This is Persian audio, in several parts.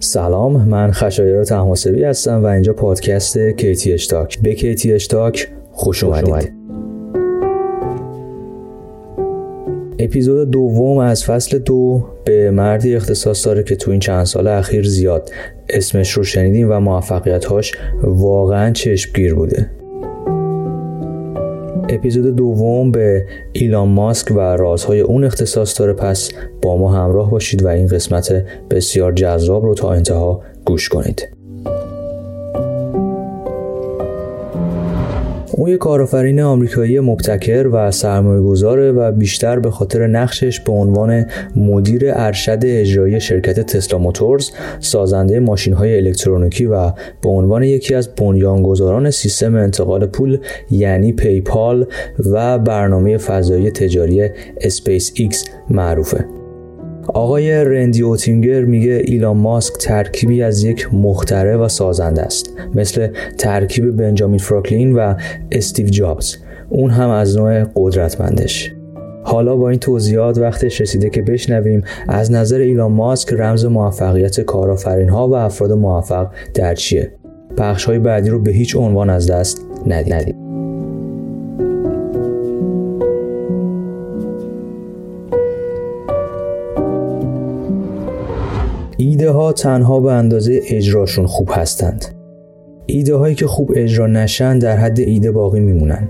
سلام من خشایار تماسبی هستم و اینجا پادکست کیتی اشتاک. به کیتی اشتاک خوش اومدید. اپیزود دوم از فصل دو به مردی اختصاص داره که تو این چند سال اخیر زیاد اسمش رو شنیدیم و موفقیتهاش واقعا چشمگیر بوده. اپیزود دوم به ایلان ماسک و رازهای اون اختصاص داره. پس با ما همراه باشید و این قسمت بسیار جذاب رو تا انتها گوش کنید. او یک کارآفرین آمریکایی مبتکر و سرمایه‌گذاره و بیشتر به خاطر نقشش به عنوان مدیر ارشد اجرایی شرکت تسلا موتورز سازنده ماشین‌های الکترونیکی و به عنوان یکی از بنیانگذاران سیستم انتقال پول یعنی پیپال و برنامه فضایی تجاری اسپیس ایکس معروفه. آقای رندی اوتینگر میگه ایلان ماسک ترکیبی از یک مخترع و سازنده است مثل ترکیب بنجامین فرانکلین و استیو جابز. اون هم از نوع قدرتمندش. حالا با این توضیحات وقتش رسیده که بشنویم از نظر ایلان ماسک رمز موفقیت کارآفرین ها و افراد موفق در چیه. پخش های بعدی رو به هیچ عنوان از دست ندید. ایده ها تنها به اندازه اجراشون خوب هستند. ایده هایی که خوب اجرا نشن در حد ایده باقی میمونن.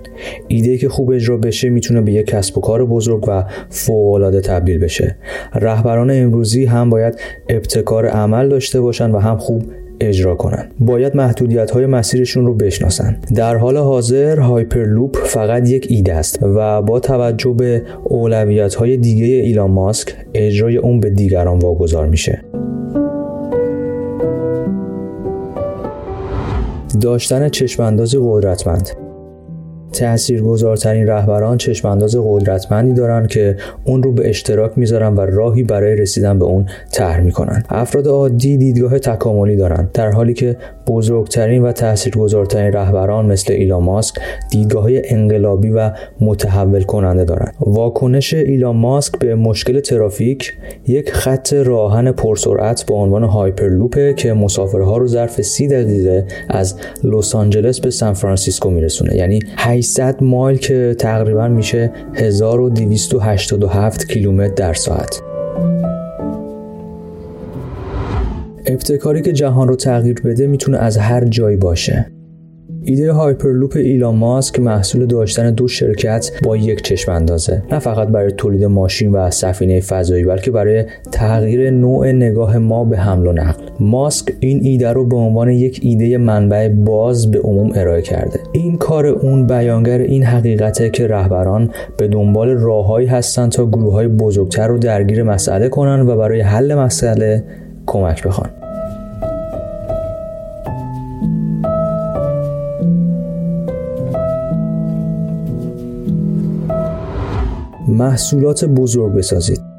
ایده که خوب اجرا بشه می‌تونه به یک کسب و کار بزرگ و فوق العاده تبدیل بشه. رهبران امروزی هم باید ابتکار عمل داشته باشن و هم خوب اجرا کنن. باید محدودیت های مسیرشون رو بشناسن. در حال حاضر هایپرلوپ فقط یک ایده است و با توجه به اولویت های دیگه ایلان ماسک اجرای اون به دیگران واگذار میشه. داشتن چشمانداز قدرتمند. تاثیرگذارترین رهبران چشمانداز قدرتمندی دارن که اون رو به اشتراک می‌ذارن و راهی برای رسیدن به اون طرح می‌کنن افراد عادی دیدگاه تکاملی دارن در حالی که بزرگترین و تاثیرگذارترین رهبران مثل ایلان ماسک دیدگاه های انقلابی و متحول کننده دارند. واکنش ایلان ماسک به مشکل ترافیک یک خط راه‌آهن پرسرعت با عنوان Hyperloop ه که مسافرها رو ظرف سی دقیقه از لس آنجلس به سان فرانسیسکو میرسونه یعنی 800 مایل که تقریبا میشه 1287 کیلومتر در ساعت. ابتکاری که جهان رو تغییر بده می‌تونه از هر جایی باشه. ایده هایپرلوپ ایلان ماسک محصول داشتن دو شرکت با یک چشم اندازه. نه فقط برای تولید ماشین و سفینه فضایی بلکه برای تغییر نوع نگاه ما به حمل و نقل. ماسک این ایده رو به عنوان یک ایده منبع باز به عموم ارائه کرده. این کار اون بیانگر این حقیقته که رهبران به دنبال راههایی هستند تا گروه های بزرگتر رو درگیر مسئله کنن و برای حل مسئله کمک بخوان. محصولات بزرگ بسازید.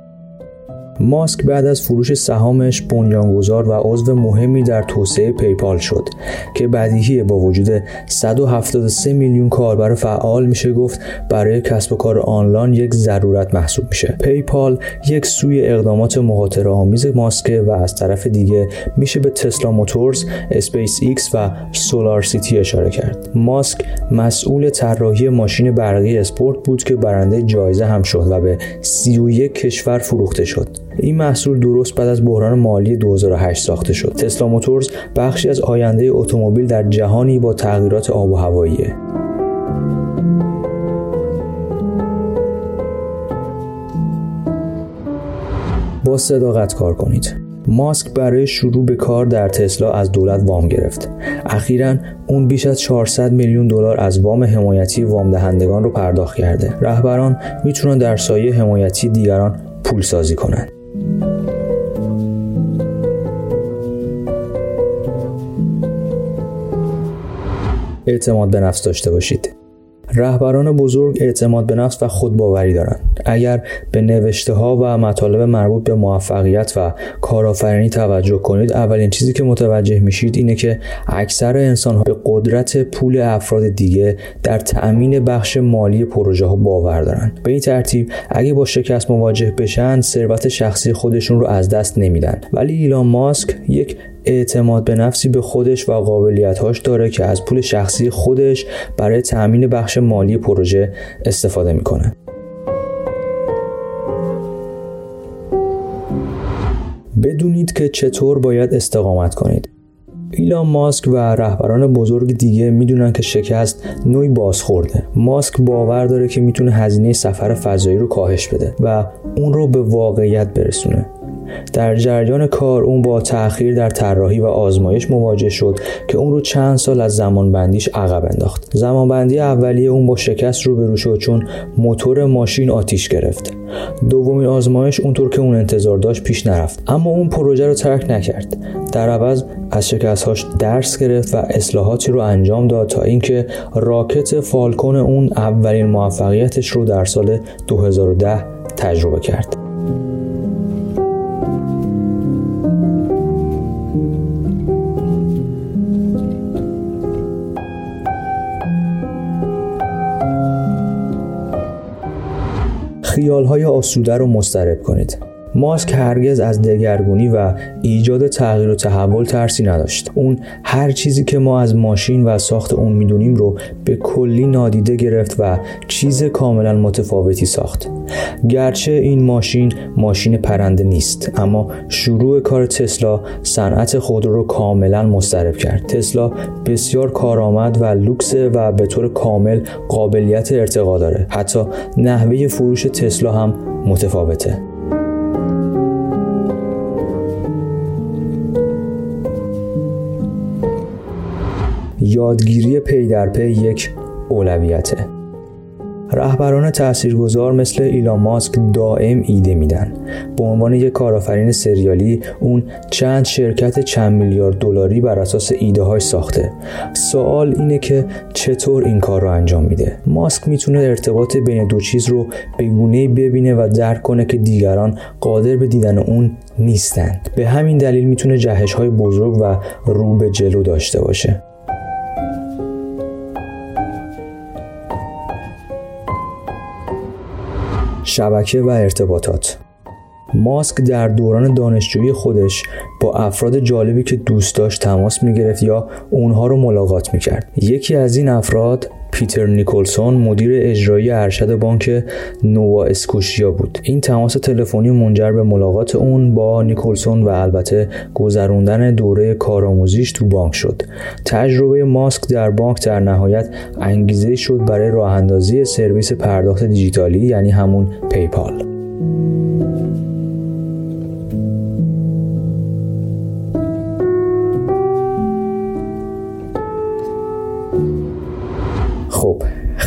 ماسک بعد از فروش سهامش بنیانگذار و عضو مهمی در توسعه پیپال شد که بدیهی با وجود 173 میلیون کاربر فعال میشه گفت برای کسب و کار آنلاین یک ضرورت محسوب میشه PayPal یک سوی اقدامات مخاطره آمیز ماسک و از طرف دیگه میشه به Tesla Motors، SpaceX و SolarCity اشاره کرد. ماسک مسئول طراحی ماشین برقی اسپورت بود که برنده جایزه هم شد و به 31 کشور فروخته شد. این محصول درست بعد از بحران مالی 2008 ساخته شد. Tesla Motors بخشی از آینده اتومبیل در جهانی با تغییرات آب و هواییه. با صداقت کار کنید. ماسک برای شروع به کار در تسلا از دولت وام گرفت. اخیرا اون بیش از 400 میلیون دلار از وام حمایتی وام دهندگان رو پرداخت کرده. رهبران می‌تونن در سایه حمایتی دیگران پول سازی کنند. اعتماد به نفس داشته باشید. رهبران بزرگ اعتماد به نفس و خودباوری دارند. اگر به نوشته ها و مطالب مربوط به موفقیت و کارآفرینی توجه کنید اولین چیزی که متوجه میشید اینه که اکثر انسان ها به قدرت پول افراد دیگه در تأمین بخش مالی پروژه ها باور دارند. به این ترتیب اگه با شکست مواجه بشن ثروت شخصی خودشون رو از دست نمیدن. ولی ایلان ماسک یک اعتماد به نفسی به خودش و قابلیتهاش داره که از پول شخصی خودش برای تأمین بخش مالی پروژه استفاده می‌کنه. بدونید که چطور باید استقامت کنید. ایلان ماسک و رهبران بزرگ دیگه می‌دونن که شکست نوعی بازخورده. ماسک باور داره که می‌تونه هزینه سفر فضایی رو کاهش بده و اون رو به واقعیت برسونه. در جریان کار اون با تأخیر در طراحی و آزمایش مواجه شد که اون رو چند سال از زمانبندیش عقب انداخت. زمانبندی اولیه اون با شکست روبرو شد چون موتور ماشین آتیش گرفت. دومین آزمایش اونطور که اون انتظار داشت پیش نرفت. اما اون پروژه رو ترک نکرد. در عوض از شکستهاش درس گرفت و اصلاحاتی رو انجام داد تا اینکه راکت فالکون اون اولین موفقیتش رو در سال 2010 تجربه کرد. خیالهای آسوده رو مسترب کنید. ماسک هرگز از دگرگونی و ایجاد تغییر و تحول ترسی نداشت. اون هر چیزی که ما از ماشین و ساخت اون می‌دونیم رو به کلی نادیده گرفت و چیز کاملا متفاوتی ساخت. گرچه این ماشین ماشین پرنده نیست اما شروع کار تسلا صنعت خودرو رو کاملا مسترب کرد. تسلا بسیار کارآمد و لوکس و به طور کامل قابلیت ارتقا داره. حتی نحوه فروش تسلا هم متفاوته. یادگیری پی در پی یک اولویته. رهبران تاثیرگذار مثل ایلان ماسک دائم ایده میدن. به عنوان یک کارآفرین سریالی اون چند شرکت چند میلیارد دلاری بر اساس ایده های ساخته. سوال اینه که چطور این کار رو انجام میده؟ ماسک می‌تونه ارتباط بین دو چیز رو به گونه ببینه و درک کنه که دیگران قادر به دیدن اون نیستند به همین دلیل می‌تونه جهش های بزرگ و رو به جلو داشته باشه. شبکه و ارتباطات. ماسک در دوران دانشجویی خودش با افراد جالبی که دوست داشت تماس می گرفت یا اونها رو ملاقات می کرد. یکی از این افراد پیتر نیکلسون مدیر اجرایی ارشد بانک نووا اسکوشیا بود. این تماس تلفنی منجر به ملاقات اون با نیکلسون و البته گذروندن دوره کارآموزیش تو بانک شد. تجربه ماسک در بانک در نهایت انگیزه شد برای راه اندازی سرویس پرداخت دیجیتالی یعنی همون پیپال.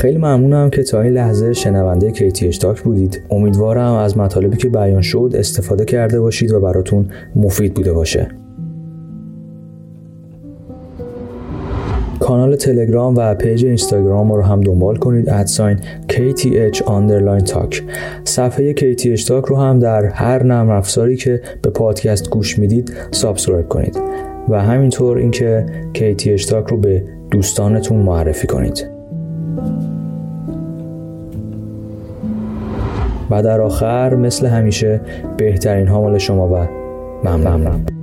خیلی ممنونم که تا این لحظه شنونده KTH talk بودید. امیدوارم از مطالبی که بیان شد استفاده کرده باشید و براتون مفید بوده باشه. کانال تلگرام و page اینستاگرام رو هم دنبال کنید at sign KTH underline talk. صفحه KTH talk رو هم در هر نرم افزاری که به پادکست گوش می‌دید subscribe کنید. و همینطور اینکه KTH talk رو به دوستانتون معرفی کنید. و در آخر مثل همیشه بهترین ها مال شما و ممنونم.